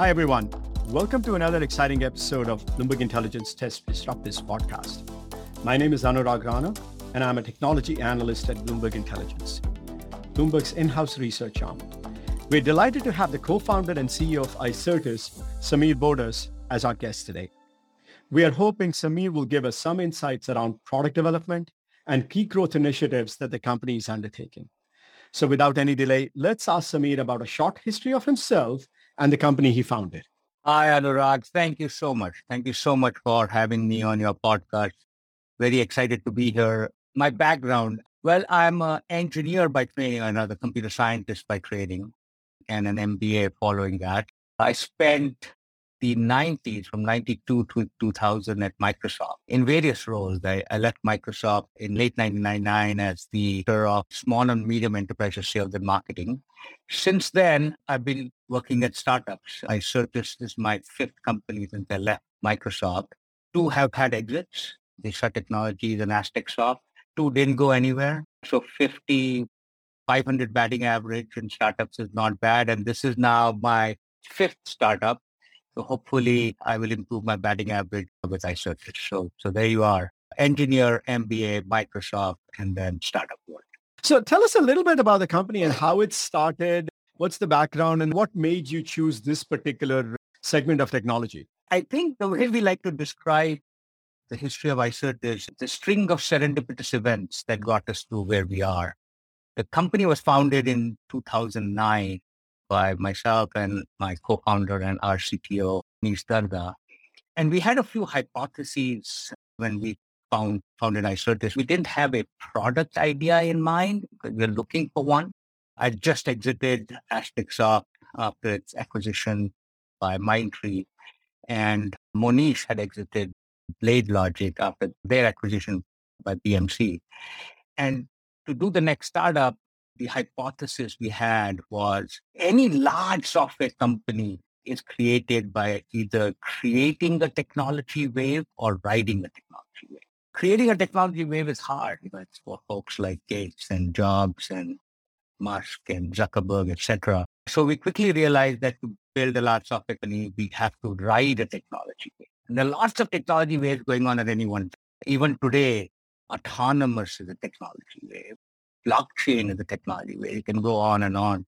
Hi, everyone. Welcome to another exciting episode of Bloomberg Intelligence Tech Disruptors podcast. My name is Anurag Rana, and I'm a technology analyst at Bloomberg Intelligence, Bloomberg's in-house research arm. We're delighted to have the co-founder and CEO of Icertis, Samir Bodas, as our guest today. We are hoping Samir will give us some insights around product development and key growth initiatives that the company is undertaking. So without any delay, let's ask Samir about a short history of himself and the company he founded. Hi, Anurag. Thank you so much. Thank you so much for having me on your podcast. Very excited to be here. My background, well, I'm an engineer by training, another computer scientist by training, and an MBA following that. I spent the 90s from 92 to 2000 at Microsoft in various roles. I, I left Microsoft in late 1999 as the director of small and medium enterprises sales and marketing. Since then, I've been working at startups. I served this is my fifth company since I left Microsoft. Two have had exits. Disha Technologies and Aztecsoft. Two didn't go anywhere. So 50, 500 batting average in startups is not bad. And this is now my fifth startup so hopefully I will improve my batting average with Icertis. So, so there you are. Engineer, MBA, Microsoft, and then startup world. So tell us a little bit about the company and how it started. What's the background and what made you choose this particular segment of technology? I think the way we like to describe the history of Icertis the string of serendipitous events that got us to where we are. The company was founded in 2009 by myself and my co-founder and our CTO, Nish Darda. And we had a few hypotheses when we found founded Icertis. We didn't have a product idea in mind. We were looking for one. I just exited Aztecsoft after its acquisition by Mindtree. And Monish had exited BladeLogic after their acquisition by BMC. And to do the next startup, the hypothesis we had was any large software company is created by either creating the technology wave or riding the technology wave. Creating a technology wave is hard. You know, it's for folks like Gates and Jobs and Musk and Zuckerberg, etc. So we quickly realized that to build a large software company, we have to ride a technology wave. And there are lots of technology waves going on at any one time. Even today, autonomous is a technology wave blockchain is a technology where you can go on and on.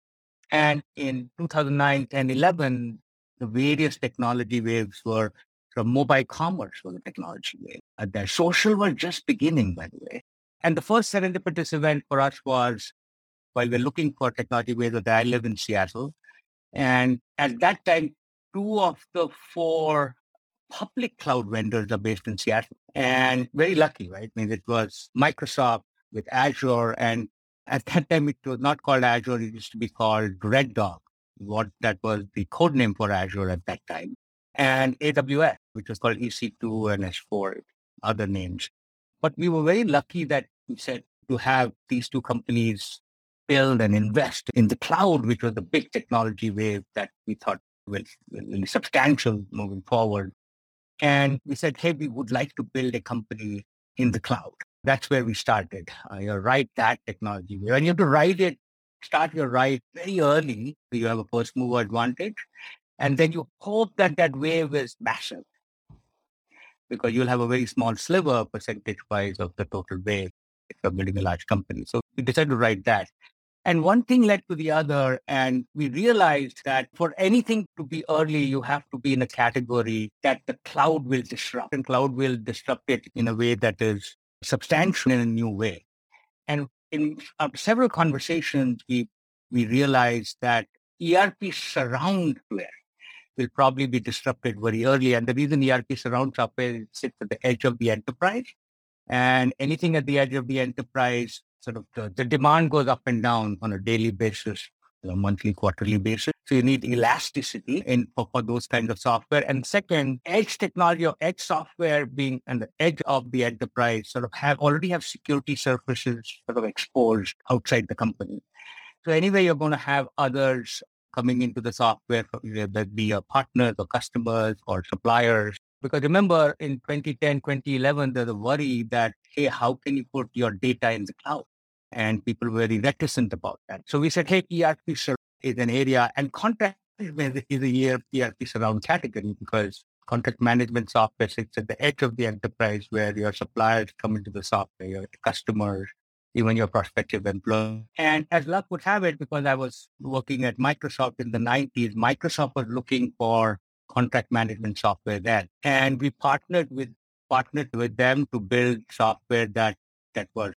And in 2009, 10, 11, the various technology waves were from mobile commerce was a technology wave. And their social was just beginning, by the way. And the first serendipitous event for us was while we're looking for technology waves, I live in Seattle. And at that time, two of the four public cloud vendors are based in Seattle. And very lucky, right? I mean, it was Microsoft, with Azure. And at that time, it was not called Azure. It used to be called Red Dog, what that was the code name for Azure at that time. And AWS, which was called EC2 and S4, other names. But we were very lucky that we said to have these two companies build and invest in the cloud, which was the big technology wave that we thought was really substantial moving forward. And we said, hey, we would like to build a company in the cloud. That's where we started. Uh, you write that technology. And you have to write it, start your write very early. So you have a first mover advantage. And then you hope that that wave is massive because you'll have a very small sliver percentage wise of the total wave if you're building a large company. So we decided to write that. And one thing led to the other. And we realized that for anything to be early, you have to be in a category that the cloud will disrupt. And cloud will disrupt it in a way that is substantial in a new way. And in uh, several conversations, we, we realized that ERP surround software will probably be disrupted very early. And the reason ERP surround software sits at the edge of the enterprise. And anything at the edge of the enterprise, sort of the, the demand goes up and down on a daily basis, monthly, quarterly basis. So you need elasticity in for, for, those kinds of software. And second, edge technology or edge software being on the edge of the enterprise sort of have already have security surfaces sort of exposed outside the company. So anyway, you're going to have others coming into the software, whether that be your partners or customers or suppliers. Because remember in 2010, 2011, there's a worry that, hey, how can you put your data in the cloud? And people were very reticent about that. So we said, hey, ERP is an area and contract is a ERP surround category because contract management software sits at the edge of the enterprise where your suppliers come into the software, your customers, even your prospective employer. And as luck would have it, because I was working at Microsoft in the 90s, Microsoft was looking for contract management software then. And we partnered with partnered with them to build software that that was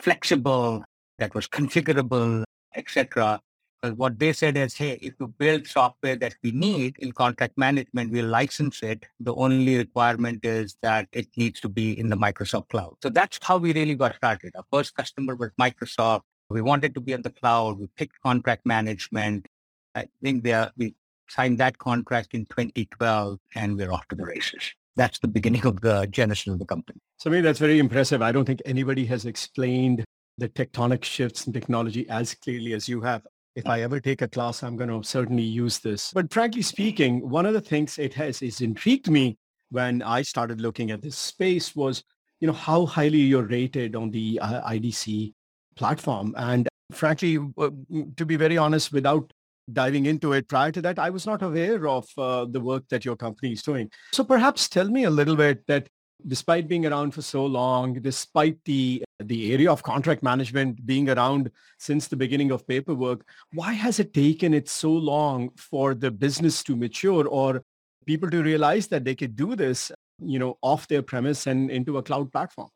flexible, that was configurable, etc. Because what they said is, hey, if you build software that we need in contract management, we'll license it. The only requirement is that it needs to be in the Microsoft cloud. So that's how we really got started. Our first customer was Microsoft. We wanted to be on the cloud. We picked contract management. I think we signed that contract in 2012 and we're off to the races. That's the beginning of the genesis of the company. So, I mean, that's very impressive. I don't think anybody has explained the tectonic shifts in technology as clearly as you have. If I ever take a class, I'm going to certainly use this. But frankly speaking, one of the things it has is intrigued me when I started looking at this space was, you know, how highly you're rated on the uh, IDC platform. And frankly, to be very honest, without diving into it prior to that, I was not aware of uh, the work that your company is doing. So perhaps tell me a little bit that despite being around for so long, despite the the area of contract management being around since the beginning of paperwork, why has it taken it so long for the business to mature or people to realize that they could do this, you know, off their premise and into a cloud platform?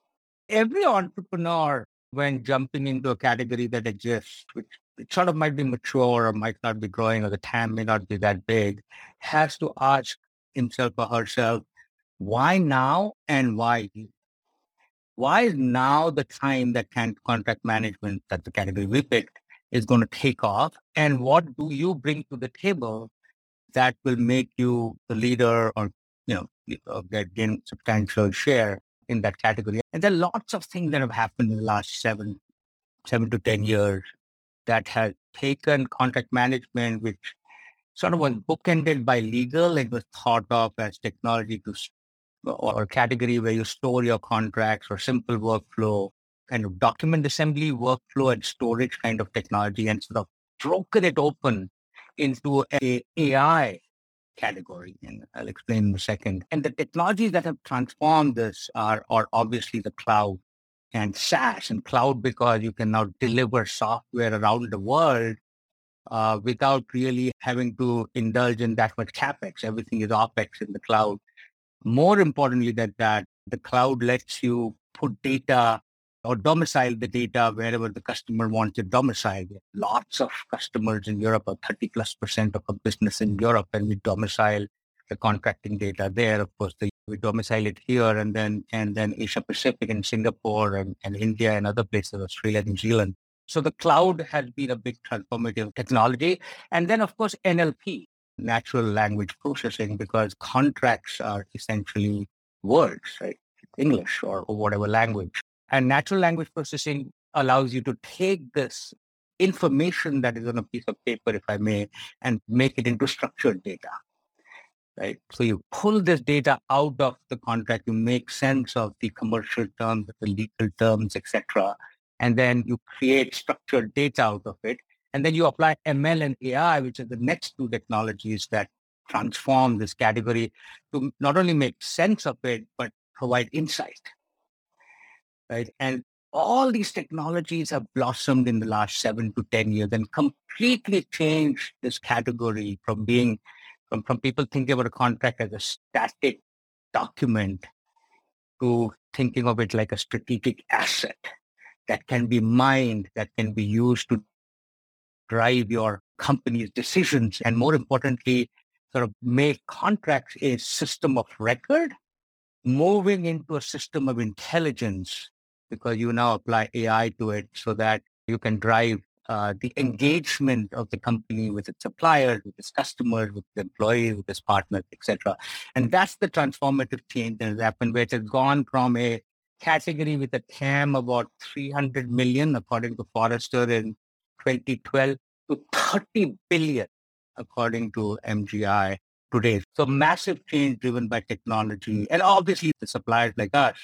Every entrepreneur, when jumping into a category that exists, which sort of might be mature or might not be growing or the TAM may not be that big, has to ask himself or herself, why now and why? Why is now the time that can contract management that the category we picked is going to take off? And what do you bring to the table that will make you the leader or, you know, get gain substantial share in that category? And there are lots of things that have happened in the last seven, seven to 10 years that has taken contract management, which sort of was bookended by legal and was thought of as technology to or category where you store your contracts or simple workflow, kind of document assembly, workflow and storage kind of technology and sort of broken it open into a AI category. And I'll explain in a second. And the technologies that have transformed this are, are obviously the cloud and SaaS and cloud because you can now deliver software around the world uh, without really having to indulge in that much capex. Everything is opex in the cloud. More importantly than that, the cloud lets you put data or domicile the data wherever the customer wants it domiciled. Lots of customers in Europe, or 30 plus percent of a business in Europe, and we domicile the contracting data there. Of course, the, we domicile it here and then and then Asia Pacific and Singapore and, and India and other places, Australia, New Zealand. So the cloud has been a big transformative technology. And then, of course, NLP, natural language processing because contracts are essentially words, right? English or, or whatever language. And natural language processing allows you to take this information that is on a piece of paper, if I may, and make it into structured data. Right. So you pull this data out of the contract, you make sense of the commercial terms, the legal terms, etc. And then you create structured data out of it. And then you apply ML and AI, which are the next two technologies that transform this category to not only make sense of it, but provide insight. Right. And all these technologies have blossomed in the last seven to 10 years and completely changed this category from being, from, from people thinking about a contract as a static document to thinking of it like a strategic asset that can be mined, that can be used to drive your company's decisions and more importantly, sort of make contracts a system of record, moving into a system of intelligence because you now apply AI to it so that you can drive uh, the engagement of the company with its suppliers, with its customers, with its employees, with its partners, etc. And that's the transformative change that has happened, where it has gone from a category with a TAM about 300 million, according to Forrester in 2012 to 30 billion, according to MGI today. So massive change driven by technology. And obviously the suppliers like us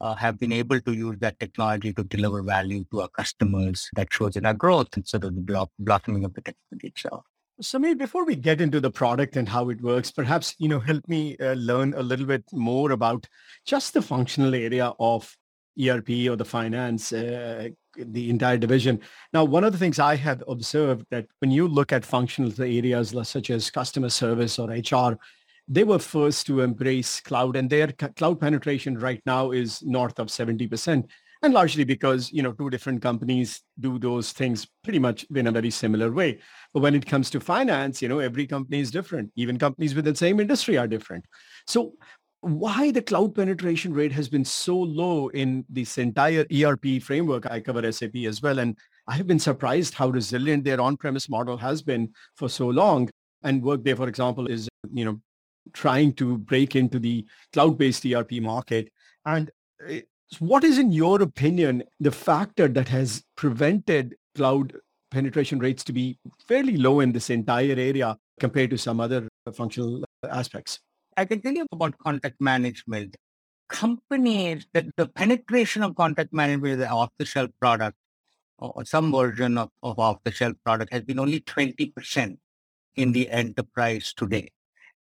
uh, have been able to use that technology to deliver value to our customers that shows in our growth instead of the blossoming of the technology itself. Samir, before we get into the product and how it works, perhaps, you know, help me uh, learn a little bit more about just the functional area of ERP or the finance, uh, the entire division. Now, one of the things I have observed that when you look at functional areas such as customer service or HR, they were first to embrace cloud and their cloud penetration right now is north of 70% and largely because you know two different companies do those things pretty much in a very similar way but when it comes to finance you know every company is different even companies within the same industry are different so why the cloud penetration rate has been so low in this entire ERP framework. I cover SAP as well, and I have been surprised how resilient their on-premise model has been for so long. And Workday, for example, is you know trying to break into the cloud-based ERP market. And eh, what is, in your opinion, the factor that has prevented cloud penetration rates to be fairly low in this entire area compared to some other functional aspects? I can tell you about contract management. Companies that the penetration of contract management with an off-the-shelf product or some version of, of off-the-shelf product has been only 20% in the enterprise today.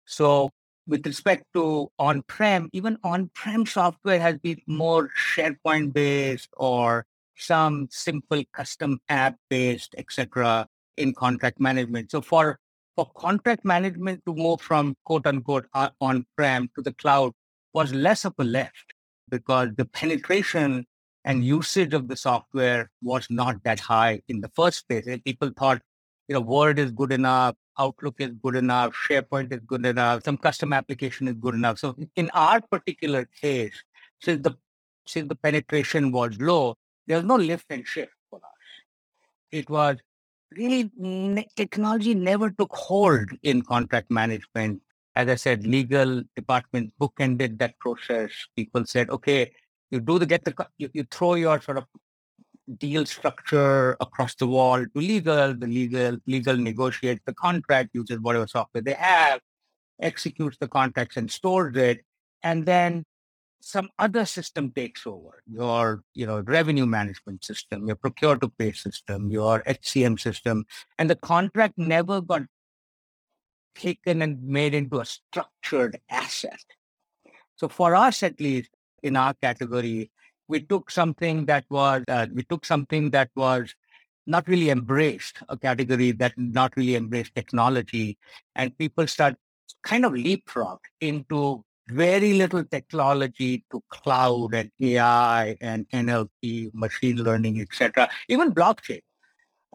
So with respect to on-prem, even on-prem software has been more SharePoint based or some simple custom app based, etc. in contract management. So for for contract management to move from quote unquote on-prem to the cloud was less of a lift because the penetration and usage of the software was not that high in the first place. And people thought, you know, Word is good enough, Outlook is good enough, SharePoint is good enough, some custom application is good enough. So in our particular case, since the since the penetration was low, there was no lift and shift for us. It was really technology never took hold in contract management. As I said, legal department bookended that process. People said, okay, you do the get the you, you throw your sort of deal structure across the wall to legal. The legal legal negotiates the contract, uses whatever software they have, executes the contracts and stores it, and then some other system takes over. Your you know revenue management system, your procure to pay system, your HCM system, and the contract never got taken and made into a structured asset. So for us, at least in our category, we took something that was uh, we took something that was not really embraced a category that not really embraced technology and people start kind of leapfrog into very little technology to cloud and AI and NLP, machine learning, etc., even blockchain.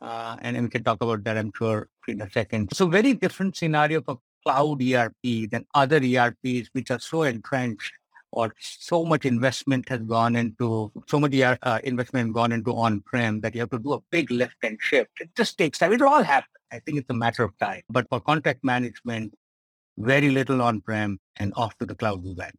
Uh, and we can talk about that, I'm sure, in a second. So very different scenario for cloud ERP than other ERPs, which are so entrenched or so much investment has gone into so much uh, investment gone into on-prem that you have to do a big lift and shift. It just takes time. It'll all happen. I think it's a matter of time. But for contract management, very little on-prem and off to the cloud we went.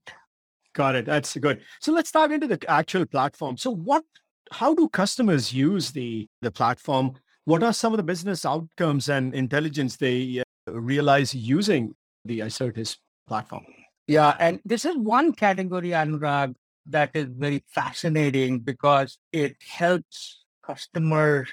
Got it. That's good. So let's dive into the actual platform. So what, how do customers use the, the platform? What are some of the business outcomes and intelligence they uh, realize using the Icertis platform? Yeah, and this is one category, Anurag, that is very fascinating because it helps customers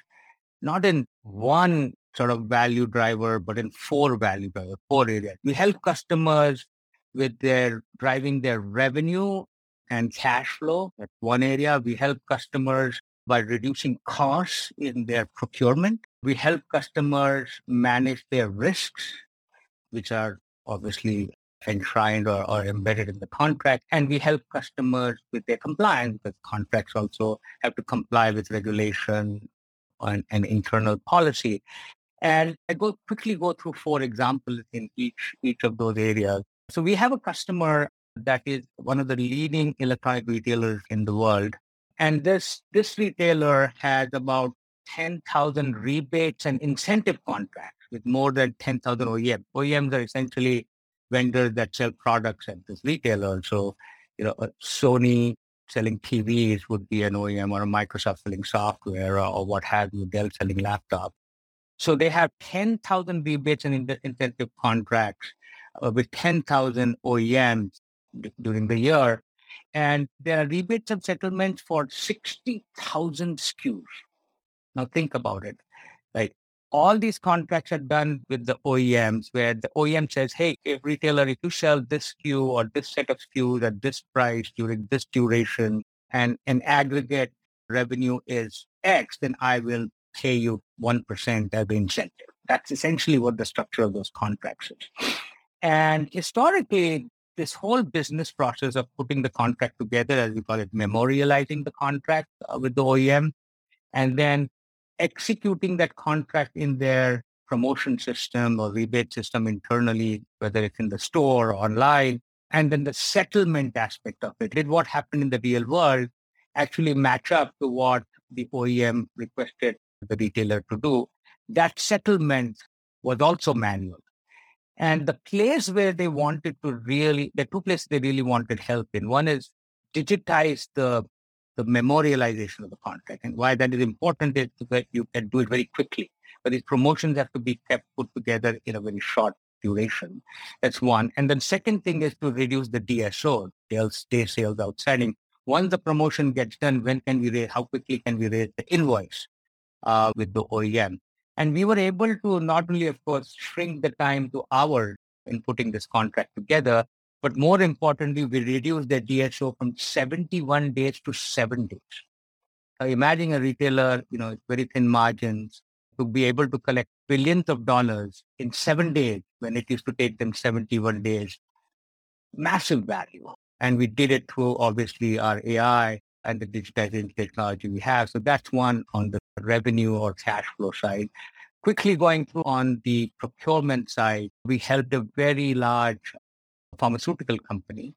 not in one sort of value driver, but in four value driver, four areas. We help customers with their driving their revenue and cash flow. That's one area. We help customers by reducing costs in their procurement. We help customers manage their risks, which are obviously enshrined or, or embedded in the contract. And we help customers with their compliance because contracts also have to comply with regulation and, and internal policy. And I go quickly go through four examples in each each of those areas. So we have a customer that is one of the leading electronic retailers in the world. And this this retailer has about 10,000 rebates and incentive contracts with more than 10,000 OEMs. OEMs are essentially vendors that sell products at this retailer. So, you know, Sony selling TVs would be an OEM or a Microsoft selling software or, or what have you, Dell selling laptops. So they have 10,000 rebates and incentive contracts uh, with 10,000 OEMs d- during the year. And there are rebates and settlements for 60,000 SKUs. Now think about it. All these contracts are done with the OEMs where the OEM says, hey, if retailer, if you sell this SKU or this set of SKUs at this price during this duration and an aggregate revenue is X, then I will pay you 1% as the incentive. That's essentially what the structure of those contracts is. And historically, this whole business process of putting the contract together, as we call it, memorializing the contract uh, with the OEM, and then executing that contract in their promotion system or rebate system internally, whether it's in the store or online, and then the settlement aspect of it. Did what happened in the real world actually match up to what the OEM requested the retailer to do? That settlement was also manual. And the place where they wanted to really, the two places they really wanted help in. One is digitize the the memorialization of the contract. And why that is important is that you can do it very quickly. But these promotions have to be kept put together in a very short duration. That's one. And then second thing is to reduce the DSO, day sales outstanding. Once the promotion gets done, when can we raise, how quickly can we raise the invoice uh, with the OEM? And we were able to not only, of course, shrink the time to hours in putting this contract together, but more importantly, we reduced the DSO from 71 days to seven days. Now imagine a retailer, you know, very thin margins, to be able to collect billions of dollars in seven days when it used to take them 71 days. Massive value. And we did it through obviously our AI and the digitization technology we have. So that's one on the revenue or cash flow side. Quickly going through on the procurement side, we helped a very large pharmaceutical company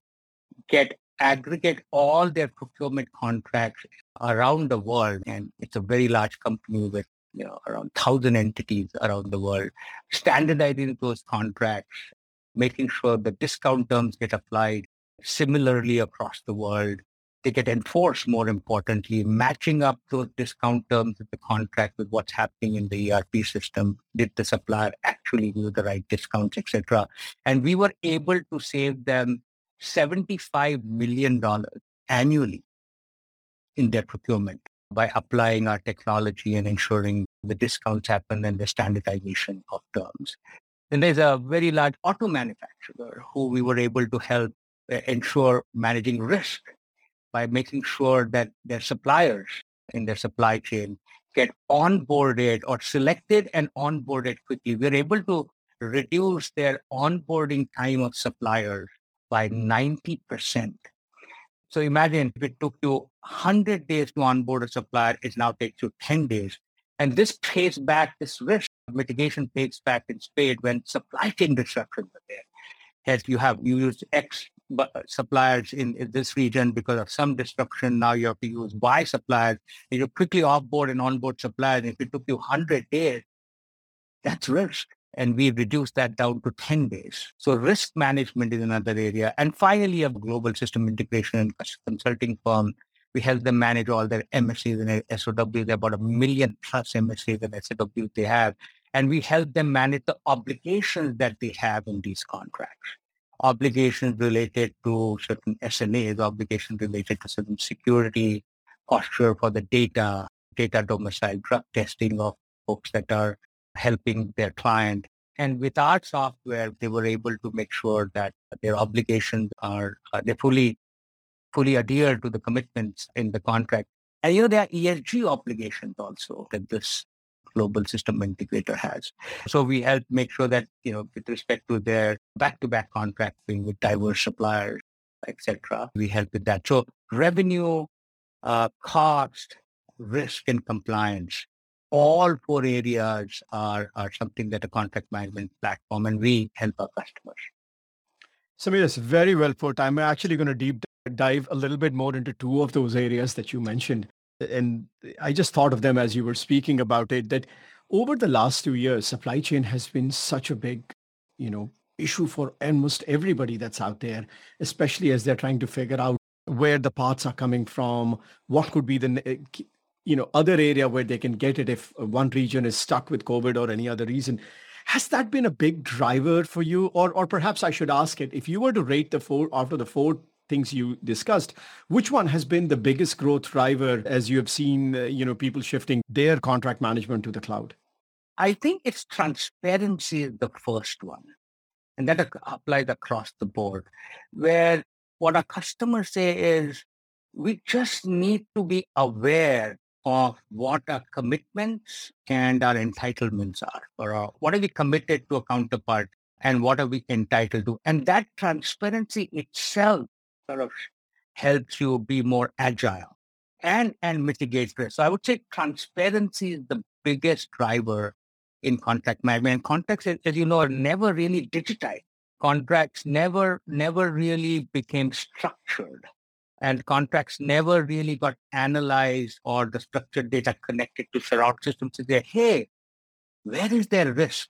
get aggregate all their procurement contracts around the world. And it's a very large company with you know, around 1,000 entities around the world, standardizing those contracts, making sure the discount terms get applied similarly across the world. They get enforced, more importantly, matching up those discount terms of the contract with what's happening in the ERP system. Did the supplier actually use the right discounts, etc.? And we were able to save them $75 million annually in their procurement by applying our technology and ensuring the discounts happen and the standardization of terms. Then there's a very large auto manufacturer who we were able to help uh, ensure managing risk by making sure that their suppliers in their supply chain get onboarded or selected and onboarded quickly. We're able to reduce their onboarding time of suppliers by 90%. So imagine if it took you 100 days to onboard a supplier, it now takes you 10 days. And this pays back, this risk mitigation pays back in spade when supply chain disruptions are there. As you have, you use X Uh, suppliers in, in, this region because of some disruption. Now you have to use Y suppliers. And you quickly offboard and onboard suppliers. If it took you 100 days, that's risk. And we reduced that down to 10 days. So risk management is another area. And finally, a global system integration and consulting firm. We help them manage all their MSAs and SOWs. About a million plus MSAs and SOWs they have. And we help them manage the obligations that they have in these contracts obligations related to certain SLAs, obligations related to certain security posture for the data, data domicile, drug testing of folks that are helping their client. And with our software, they were able to make sure that their obligations are, uh, they fully, fully adhere to the commitments in the contract. And you know, there are ESG obligations also that this global system integrator has. So we help make sure that, you know, with respect to their back-to-back contracting with diverse suppliers, etc., we help with that. So revenue, uh, cost, risk, and compliance, all four areas are, are something that a contract management platform, and we help our customers. Samir, that's very well put. I'm actually going to deep dive a little bit more into two of those areas that you mentioned and I just thought of them as you were speaking about it, that over the last two years, supply chain has been such a big, you know, issue for almost everybody that's out there, especially as they're trying to figure out where the parts are coming from, what could be the, you know, other area where they can get it if one region is stuck with COVID or any other reason. Has that been a big driver for you? Or, or perhaps I should ask it, if you were to rate the four, after the four things you discussed which one has been the biggest growth driver as you have seen uh, you know people shifting their contract management to the cloud I think it's transparency is the first one. And that applies across the board, where what our customers say is we just need to be aware of what our commitments and our entitlements are, or uh, what are we committed to a counterpart and what are we entitled to. And that transparency itself sort of helps you be more agile and, and mitigate risk. So I would say transparency is the biggest driver in contract management. Contracts, as you know, are never really digitized. Contracts never, never really became structured and contracts never really got analyzed or the structured data connected to surround systems to say, hey, where is there risk?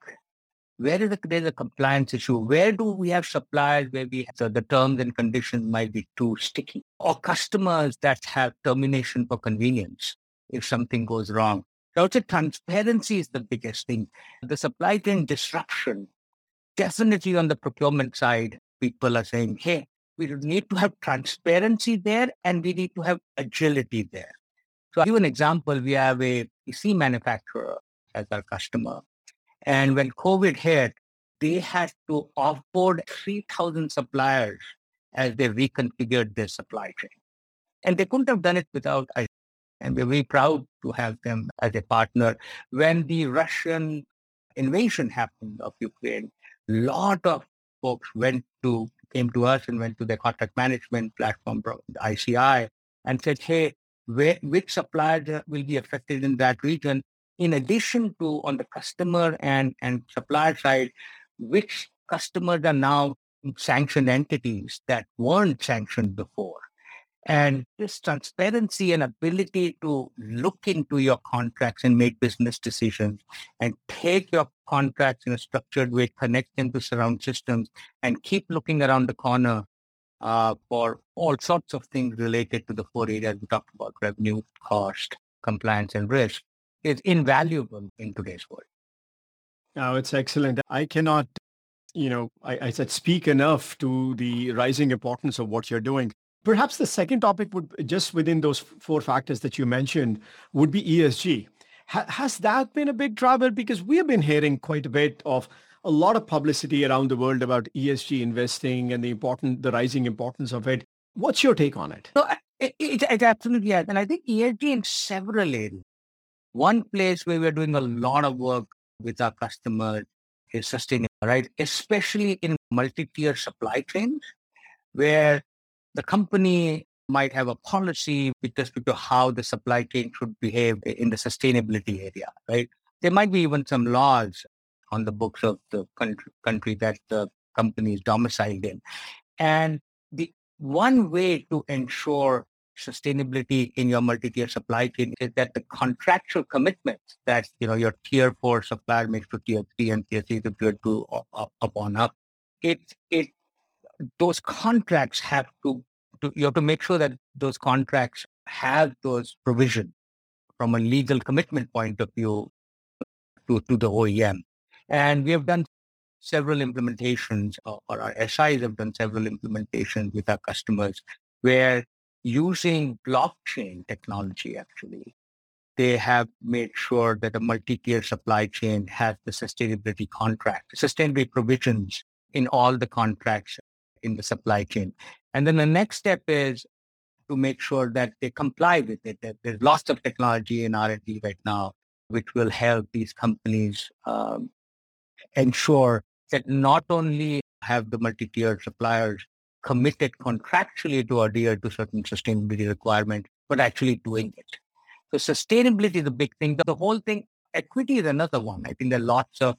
Where is the, there's a compliance issue? Where do we have suppliers where we have, so the terms and conditions might be too sticky or customers that have termination for convenience if something goes wrong? So I would say transparency is the biggest thing. The supply chain disruption, definitely on the procurement side, people are saying, hey, we need to have transparency there and we need to have agility there. So I'll give an example. We have a PC manufacturer as our customer. And when COVID hit, they had to offboard 3,000 suppliers as they reconfigured their supply chain. And they couldn't have done it without us. And we're very proud to have them as a partner. When the Russian invasion happened of Ukraine, a lot of folks went to came to us and went to their contract management platform, ICI, and said, hey, where, which suppliers will be affected in that region? In addition to on the customer and, and supplier side, which customers are now sanctioned entities that weren't sanctioned before? And this transparency and ability to look into your contracts and make business decisions and take your contracts in a structured way, connect them to surround systems and keep looking around the corner uh, for all sorts of things related to the four areas we talked about, revenue, cost, compliance, and risk is invaluable in today's world. Oh, it's excellent. I cannot, you know, I, I said speak enough to the rising importance of what you're doing. Perhaps the second topic would just within those four factors that you mentioned would be ESG. Ha- has that been a big trouble? Because we have been hearing quite a bit of a lot of publicity around the world about ESG investing and the important, the rising importance of it. What's your take on it? No, it, it, it absolutely has. And I think ESG in several areas. One place where we're doing a lot of work with our customers is sustainable, right? Especially in multi-tier supply chains where the company might have a policy with respect to how the supply chain should behave in the sustainability area, right? There might be even some laws on the books of the country, country that the company is domiciled in. And the one way to ensure sustainability in your multi-tier supply chain is that the contractual commitments that you know your tier four supplier makes to tier three and tier three to tier two up, up on up. It it those contracts have to, to, you have to make sure that those contracts have those provisions from a legal commitment point of view to, to the OEM. And we have done several implementations, or our SIs have done several implementations with our customers where using blockchain technology, actually, they have made sure that a multi-tier supply chain has the sustainability contract, sustainability provisions in all the contracts in the supply chain. And then the next step is to make sure that they comply with it. There's lots of technology in R&D right now, which will help these companies um, ensure that not only have the multi-tier suppliers committed contractually to adhere to certain sustainability requirements, but actually doing it. So sustainability is a big thing. The whole thing, equity is another one. I think there are lots of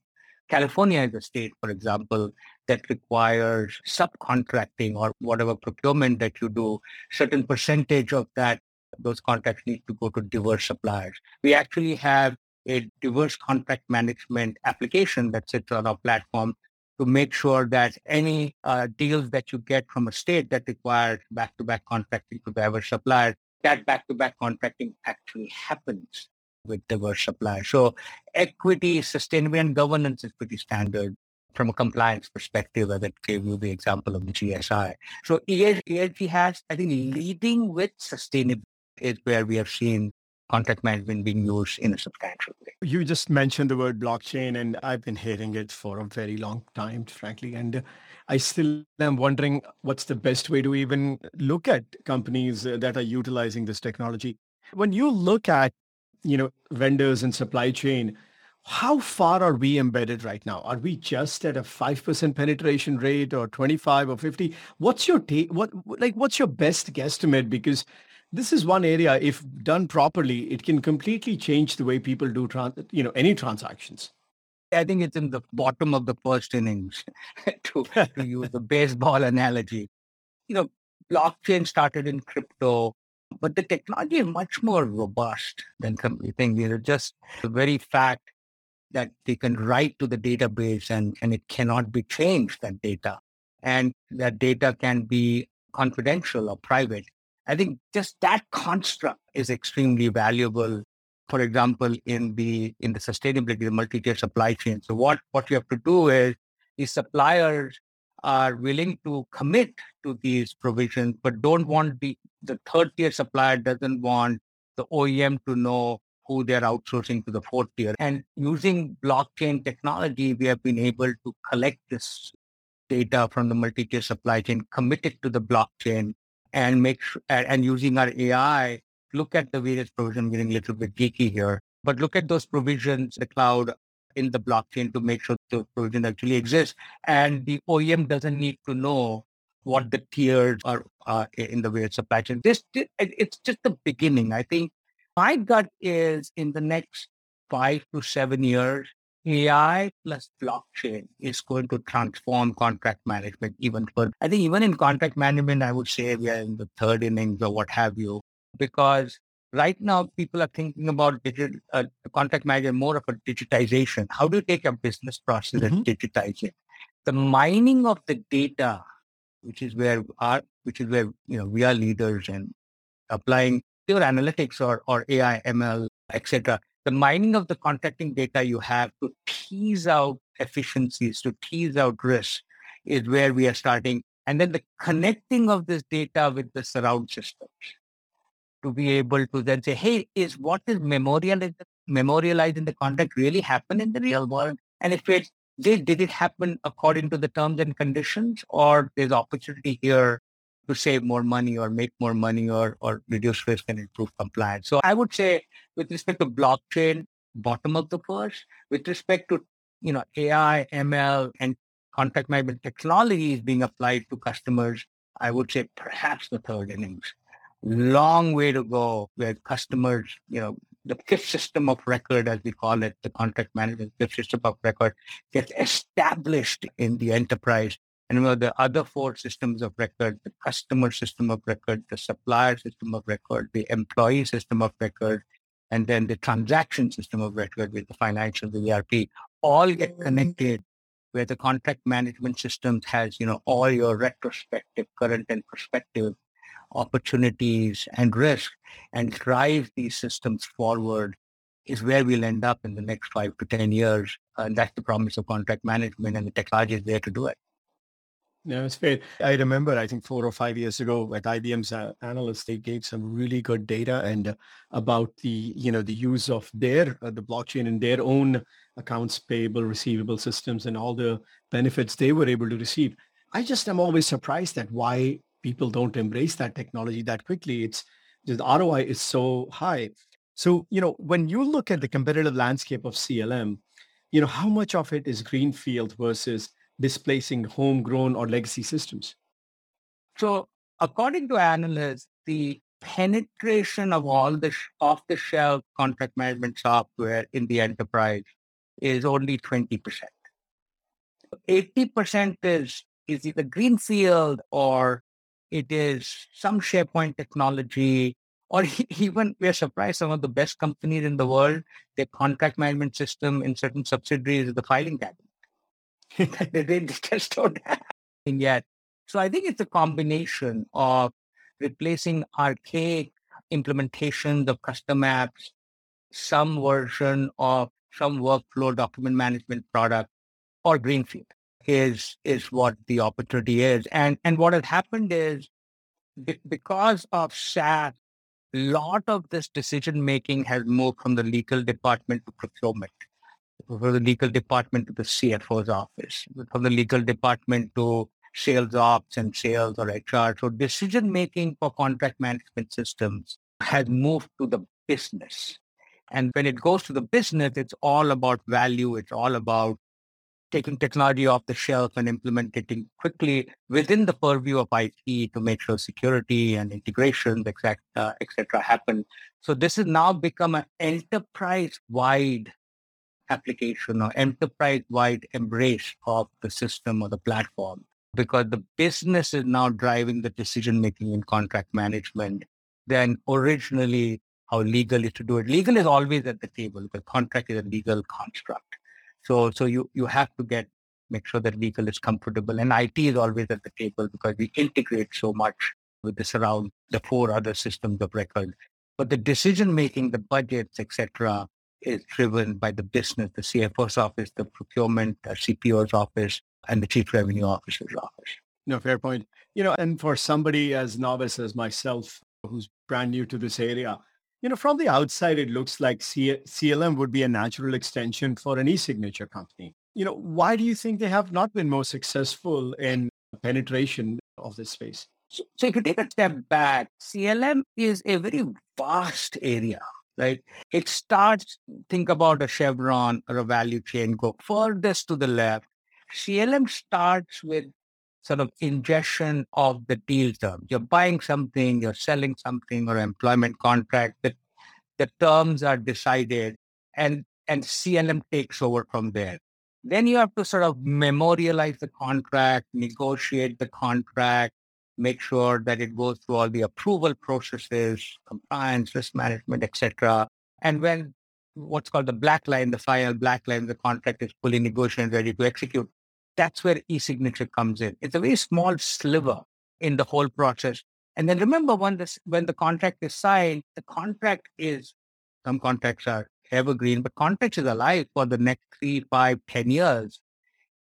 California is a state, for example, that requires subcontracting or whatever procurement that you do, certain percentage of that, those contracts need to go to diverse suppliers. We actually have a diverse contract management application that sits on our platform to make sure that any uh, deals that you get from a state that requires back-to-back contracting to diverse suppliers, that back-to-back contracting actually happens with diverse suppliers. So equity, sustainability, and governance is pretty standard from a compliance perspective, I gave you the example of the GSI. So ESG has, I think, leading with sustainability is where we have seen contract management being used in a substantial way. You just mentioned the word blockchain, and I've been hearing it for a very long time, frankly. And I still am wondering what's the best way to even look at companies that are utilizing this technology. When you look at, you know, vendors and supply chain, how far are we embedded right now? Are we just at a 5% penetration rate or 25 or 50? What's your take? What, like, what's your best guesstimate? Because this is one area, if done properly, it can completely change the way people do, trans, you know, any transactions. I think it's in the bottom of the first innings, to, to use the baseball analogy. You know, blockchain started in crypto, but the technology is much more robust than we think. You know, just the very fact that they can write to the database and, and it cannot be changed, that data. And that data can be confidential or private. I think just that construct is extremely valuable. For example, in the in the sustainability, the multi-tier supply chain. So what what you have to do is the suppliers are willing to commit to these provisions, but don't want the the third tier supplier doesn't want the OEM to know who they're outsourcing to the fourth tier. And using blockchain technology, we have been able to collect this data from the multi-tier supply chain, commit it to the blockchain, and make sure, and using our AI, look at the various provisions, getting a little bit geeky here, but look at those provisions, the cloud in the blockchain to make sure the provision actually exists. And the OEM doesn't need to know what the tiers are uh, in the various supply chain. This, it's just the beginning. I think my gut is in the next five to seven years, AI plus blockchain is going to transform contract management even further. I think even in contract management, I would say we are in the third innings or what have you, because right now people are thinking about digital uh, contract management more of a digitization. How do you take a business process mm-hmm. and digitize it? The mining of the data, which is where our, which is where you know we are leaders in applying pure analytics or or AI, ML, etc the mining of the contracting data you have to tease out efficiencies, to tease out risk is where we are starting. And then the connecting of this data with the surround systems to be able to then say, hey, is what is memorialized, in the contract really happen in the real world? And if it did, did it happen according to the terms and conditions or there's opportunity here to save more money or make more money or, or reduce risk and improve compliance. So I would say with respect to blockchain, bottom of the first, with respect to, you know, AI, ML and contract management technologies being applied to customers, I would say perhaps the third innings. Long way to go where customers, you know, the fifth system of record, as we call it, the contract management fifth system of record, gets established in the enterprise and you the other four systems of record, the customer system of record, the supplier system of record, the employee system of record, and then the transaction system of record with the financial, the ERP, all get mm-hmm. connected where the contract management systems has, you know, all your retrospective, current and prospective opportunities and risk and drive these systems forward is where we'll end up in the next five to 10 years. And that's the promise of contract management and the technology is there to do it. No, it's fair. I remember, I think four or five years ago at IBM's uh, analysts, they gave some really good data and uh, about the, you know, the use of their, uh, the blockchain in their own accounts payable, receivable systems and all the benefits they were able to receive. I just am always surprised at why people don't embrace that technology that quickly. It's the ROI is so high. So, you know, when you look at the competitive landscape of CLM, you know, how much of it is greenfield versus displacing homegrown or legacy systems? So according to analysts, the penetration of all the sh- off-the-shelf contract management software in the enterprise is only 20%. 80% is, is either greenfield or it is some SharePoint technology, or even we're surprised some of the best companies in the world, their contract management system in certain subsidiaries is the filing cabinet. They just don't have yet. So I think it's a combination of replacing archaic implementations of custom apps, some version of some workflow document management product or greenfield is is what the opportunity is. And and what has happened is because of SaaS a lot of this decision making has moved from the legal department to procurement, from the legal department to the CFO's office, from the legal department to sales ops and sales or HR. So decision making for contract management systems has moved to the business. And when it goes to the business, it's all about value. It's all about taking technology off the shelf and implementing quickly within the purview of IT to make sure security and integrations, etc., etc., happen. So this has now become an enterprise-wide application or enterprise-wide embrace of the system or the platform because the business is now driving the decision making in contract management than originally how legal is to do it. Legal is always at the table because contract is a legal construct. So, so you, you have to get, make sure that legal is comfortable and IT is always at the table because we integrate so much with this around the four other systems of record. But the decision making, the budgets, etc., is driven by the business, the CFO's office, the procurement, the CPO's office, and the chief revenue officer's office. No, fair point. You know, and for somebody as novice as myself, who's brand new to this area, you know, from the outside, it looks like C- CLM would be a natural extension for an e-signature company. You know, why do you think they have not been more successful in penetration of this space? So, so if you take a step back, CLM is a very vast area, right? It starts, think about a Chevron or a value chain, go furthest to the left. CLM starts with sort of ingestion of the deal terms. You're buying something, you're selling something or employment contract, the, the terms are decided and, and CLM takes over from there. Then you have to sort of memorialize the contract, negotiate the contract, make sure that it goes through all the approval processes, compliance, risk management, etc. And when what's called the black line, the final black line, the contract is fully negotiated, and ready to execute, that's where e-signature comes in. It's a very small sliver in the whole process. And then remember when this when the contract is signed, the contract is some contracts are evergreen, but contracts is alive for the next three, five, ten years.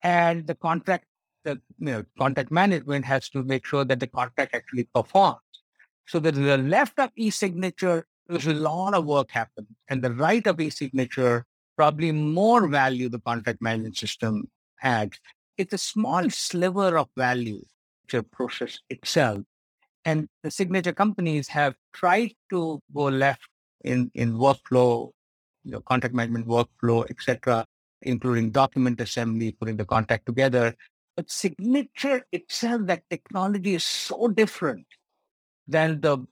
And the contract, the you know, contract management has to make sure that the contract actually performs. So that the left of e-signature, there's a lot of work happens. And the right of e-signature, probably more value the contract management system adds. It's a small sliver of value to process itself. And the signature companies have tried to go left in, in workflow, you know, contract management workflow, etc., including document assembly, putting the contract together. But signature itself, that technology is so different than the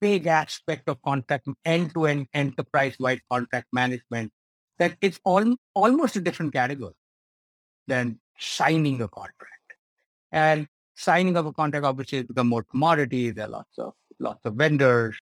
big aspect of contract end-to-end enterprise-wide contract management that it's all, almost a different category than signing a contract. And signing of a contract obviously has become more commodity. There are lots of lots of vendors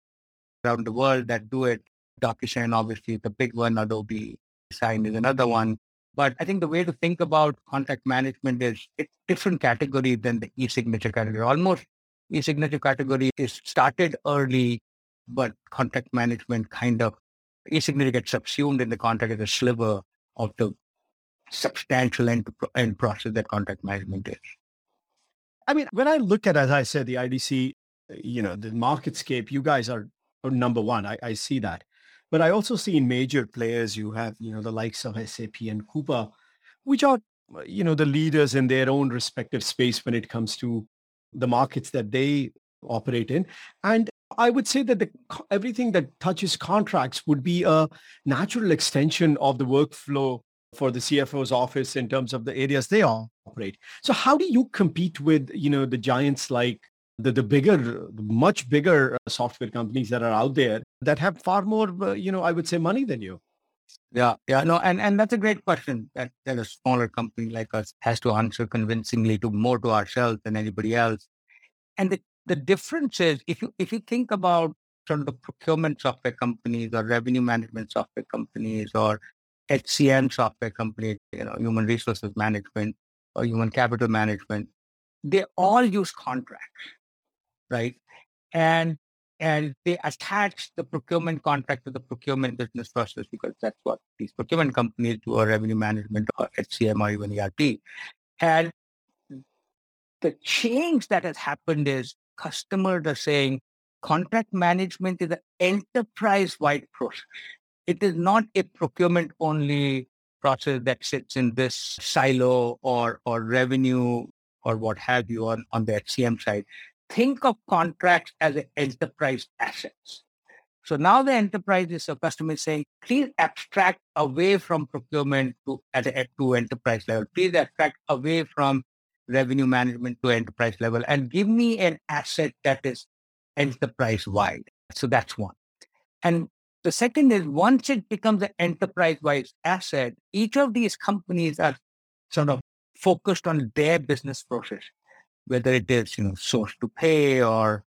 around the world that do it. DocuSign obviously is the big one, Adobe Sign is another one. But I think the way to think about contract management is it's different category than the e-signature category. Almost e-signature category is started early, but contract management kind of e-signature gets subsumed in the contract as a sliver of the substantial end, end process that contract management is. I mean, when I look at, as I said, the IDC, you know, the MarketScape, you guys are, number one. I, I see that. But I also see in major players, you have, you know, the likes of SAP and Coupa, which are, uh, you know, the leaders in their own respective space when it comes to the markets that they operate in. And I would say that the, everything that touches contracts would be a natural extension of the workflow for the CFO's office in terms of the areas they operate. So how do you compete with, you know, the giants like the, the bigger, much bigger uh, software companies that are out there that have far more, uh, you know, I would say money than you? Yeah, yeah, no, and, and that's a great question that, that a smaller company like us has to answer convincingly to more to ourselves than anybody else. And the, the difference is if you if you think about sort of the procurement software companies or revenue management software companies or HCM software company, you know, human resources management or human capital management, they all use contracts, right? And and they attach the procurement contract to the procurement business process because that's what these procurement companies do or revenue management or HCM or even ERP. And the change that has happened is customers are saying, contract management is an enterprise-wide process. It is not a procurement-only process that sits in this silo or, or revenue or what have you on, on the HCM side. Think of contracts as enterprise assets. So now the enterprise is a customer saying, please abstract away from procurement to at a to enterprise level. Please abstract away from revenue management to enterprise level and give me an asset that is enterprise wide. So that's one. And the second is once it becomes an enterprise wide asset, each of these companies are sort of focused on their business process, whether it is, you know, source to pay or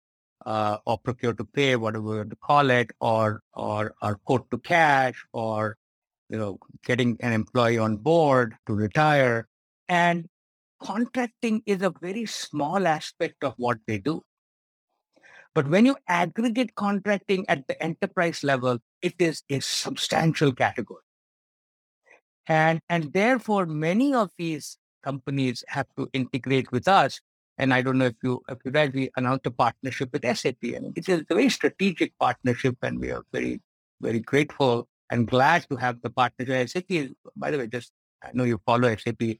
uh, or procure to pay, whatever you want to call it, or or or quote to cash, or you know, getting an employee on board to retire. And contracting is a very small aspect of what they do. But when you aggregate contracting at the enterprise level, it is a substantial category. And, and therefore, many of these companies have to integrate with us. And I don't know if you if you read, we announced a partnership with SAP. Mean, it is a very strategic partnership, and we are very, very grateful and glad to have the partnership. SAP is, by the way, just I know you follow SAP.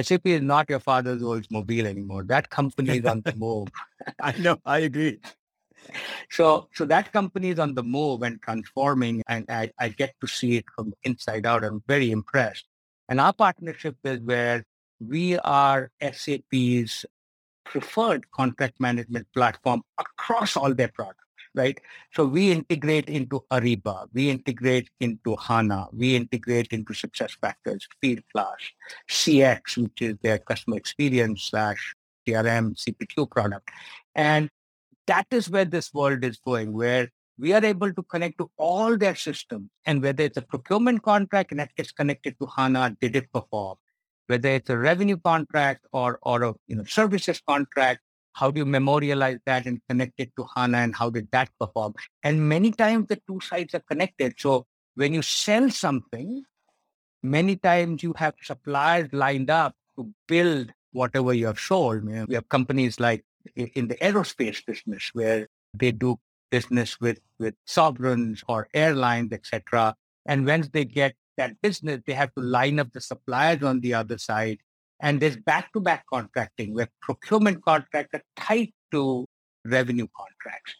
SAP is not your father's Oldsmobile anymore. That company is on the move. I know, I agree. So, so that company is on the move and transforming, and I, I get to see it from inside out. I'm very impressed. And our partnership is where we are SAP's preferred contract management platform across all their products, right? So we integrate into Ariba, we integrate into HANA, we integrate into SuccessFactors, Fieldglass, CX, which is their customer experience slash CRM, CPQ product. And that is where this world is going, where we are able to connect to all their systems. And whether it's a procurement contract and that gets connected to HANA, did it perform? Whether it's a revenue contract or, or a you know, services contract, how do you memorialize that and connect it to HANA and how did that perform? And many times the two sides are connected. So when you sell something, many times you have suppliers lined up to build whatever you have sold. You know, we have companies like in the aerospace business where they do business with, with sovereigns or airlines, etc. And once they get that business, they have to line up the suppliers on the other side. And there's back-to-back contracting where procurement contracts are tied to revenue contracts.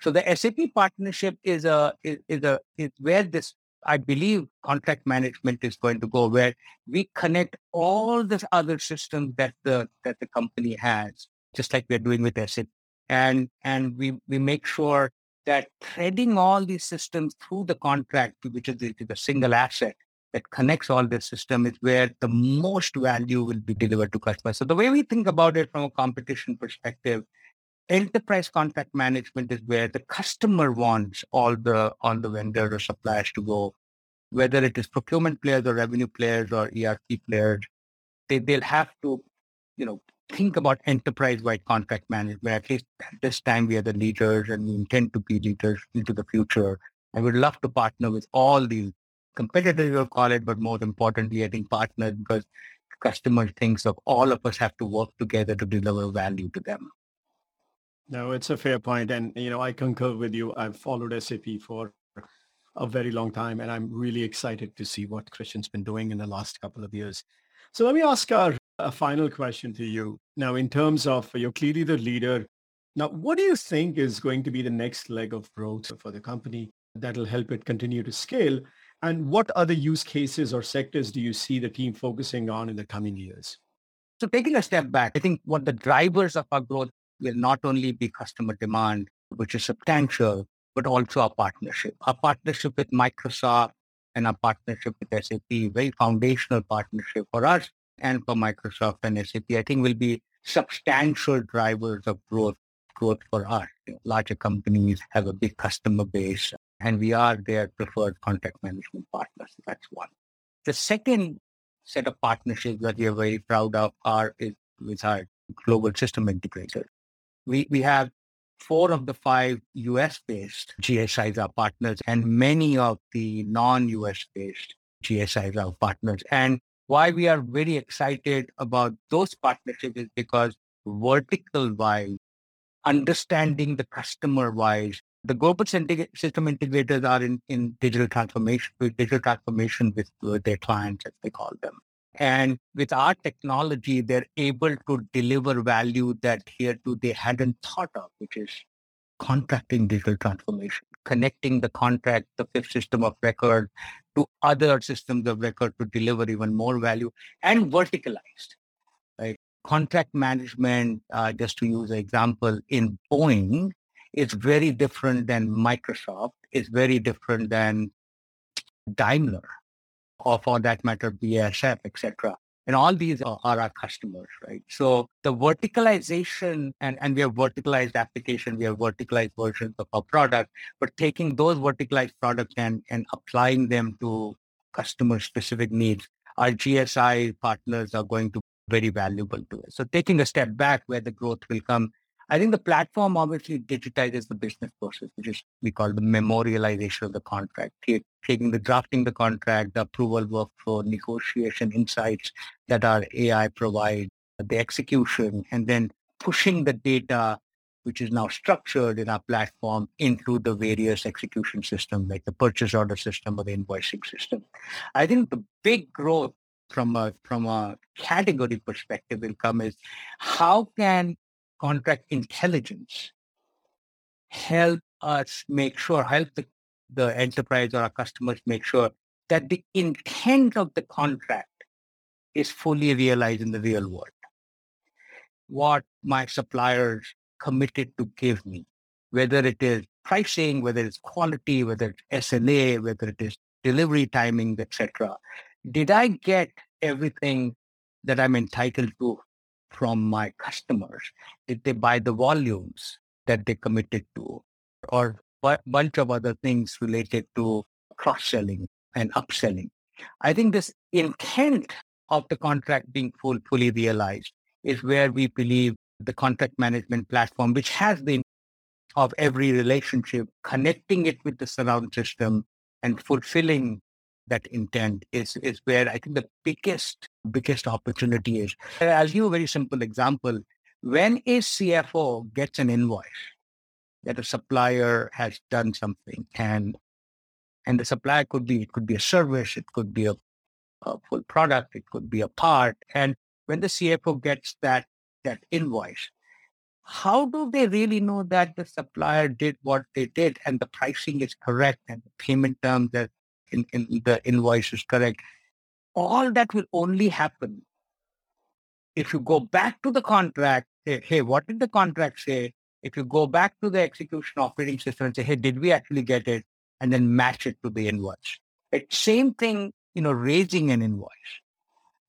So the SAP partnership is a is, is a is where this I believe contract management is going to go, where we connect all the other systems that the that the company has just like we're doing with SAP. And, and we, we make sure that threading all these systems through the contract, which is the, the single asset that connects all this system is where the most value will be delivered to customers. So the way we think about it from a competition perspective, enterprise contract management is where the customer wants all the all the vendors or suppliers to go, whether it is procurement players or revenue players or ERP players. They they'll have to, you know, think about enterprise-wide contract management. At least at this time, we are the leaders and we intend to be leaders into the future. I would love to partner with all these competitors, you'll call it, but more importantly, I think partners because customer thinks of all of us have to work together to deliver value to them. No, it's a fair point. And, you know, I concur with you. I've followed SAP for a very long time, and I'm really excited to see what Christian's been doing in the last couple of years. So let me ask our a final question to you. Now, in terms of you're clearly the leader. Now, what do you think is going to be the next leg of growth for the company that'll help it continue to scale? And what other use cases or sectors do you see the team focusing on in the coming years? So taking a step back, I think what the drivers of our growth will not only be customer demand, which is substantial, but also our partnership. Our partnership with Microsoft and our partnership with SAP, very foundational partnership for us and for Microsoft and SAP, I think will be substantial drivers of growth growth for us. Larger companies have a big customer base, and we are their preferred contract management partners. That's one. The second set of partnerships that we are very proud of are is with our global system integrators. We we have four of the five US-based GSIs are partners, and many of the non-US based GSIs are partners. And why we are very excited about those partnerships is because vertical wise, understanding the customer wise. The global system integrators are in, in digital transformation, digital transformation with, their clients, as they call them. And with our technology, they're able to deliver value that here they hadn't thought of, which is contracting digital transformation, connecting the contract, the fifth system of record to other systems of record to deliver even more value and verticalized. Right? Contract management, uh, just to use an example, in Boeing is very different than Microsoft, is very different than Daimler, or for that matter, BASF, etc. And all these are, are, our customers, right? So the verticalization, and, and we have verticalized application, we have verticalized versions of our product, but taking those verticalized products and, and applying them to customer specific needs, our GSI partners are going to be very valuable to us. So taking a step back where the growth will come I think the platform obviously digitizes the business process, which is we call the memorialization of the contract, taking the drafting the contract, the approval workflow, negotiation insights that our AI provides, the execution, and then pushing the data, which is now structured in our platform, into the various execution systems, like the purchase order system or the invoicing system. I think the big growth from a from a category perspective will come is how can contract intelligence help us make sure, help the, the enterprise or our customers make sure that the intent of the contract is fully realized in the real world. What my suppliers committed to give me, whether it is pricing, whether it's quality, whether it's SLA, whether it is delivery timing, etc. Did I get everything that I'm entitled to from my customers? Did they buy the volumes that they committed to? Or a bunch of other things related to cross-selling and upselling. I think this intent of the contract being full, fully realized is where we believe the contract management platform, which has the of every relationship, connecting it with the surround system and fulfilling that intent is, is where I think the biggest, biggest opportunity is. I'll give a very simple example. When a CFO gets an invoice that a supplier has done something and and the supplier could be it could be a service, it could be a, a full product, it could be a part. And when the CFO gets that that invoice, how do they really know that the supplier did what they did and the pricing is correct and the payment terms that in, in the invoice is correct. All that will only happen if you go back to the contract, say, hey, what did the contract say? If you go back to the execution operating system and say, hey, did we actually get it? And then match it to the invoice. It's same thing, you know, raising an invoice.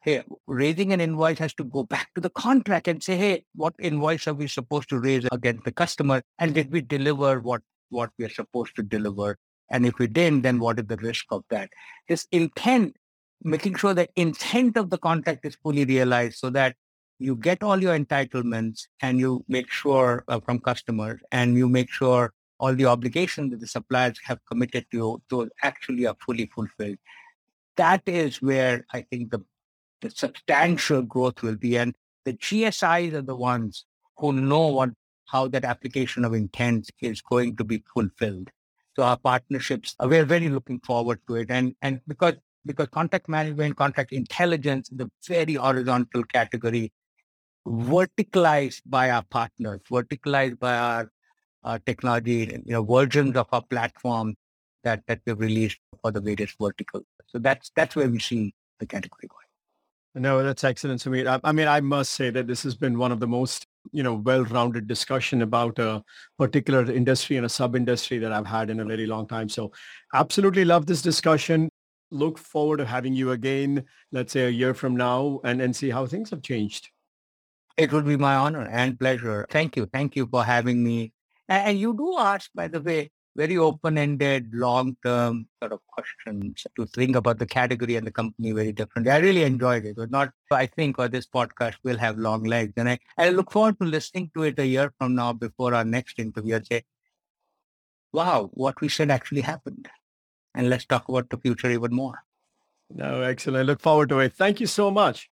Hey, raising an invoice has to go back to the contract and say, hey, what invoice are we supposed to raise against the customer? And did we deliver what, what we are supposed to deliver? And if we didn't, then what is the risk of that? This intent, making sure that intent of the contract is fully realized so that you get all your entitlements and you make sure uh, from customers and you make sure all the obligations that the suppliers have committed to those actually are fully fulfilled. That is where I think the, the substantial growth will be. And the GSIs are the ones who know what how that application of intent is going to be fulfilled to our partnerships. Uh, we're very looking forward to it. And, and because, because contract management, contract intelligence is a very horizontal category, verticalized by our partners, verticalized by our uh, technology, you know, versions of our platform that, that we've released for the various verticals. So that's, that's where we see the category going. No, that's excellent, Samir. I, I mean, I must say that this has been one of the most you know well-rounded discussion about a particular industry and a sub-industry that I've had in a very long time. So absolutely love this discussion. Look forward to having you again, let's say a year from now and, and see how things have changed. It would be my honor and pleasure. Thank you. Thank you for having me. And you do ask, by the way, very open-ended, long-term sort of questions to think about the category and the company very differently. I really enjoyed it. But not, I think, or this podcast will have long legs. And I, I look forward to listening to it a year from now before our next interview and say, wow, what we said actually happened. And let's talk about the future even more. No, excellent. I look forward to it. Thank you so much.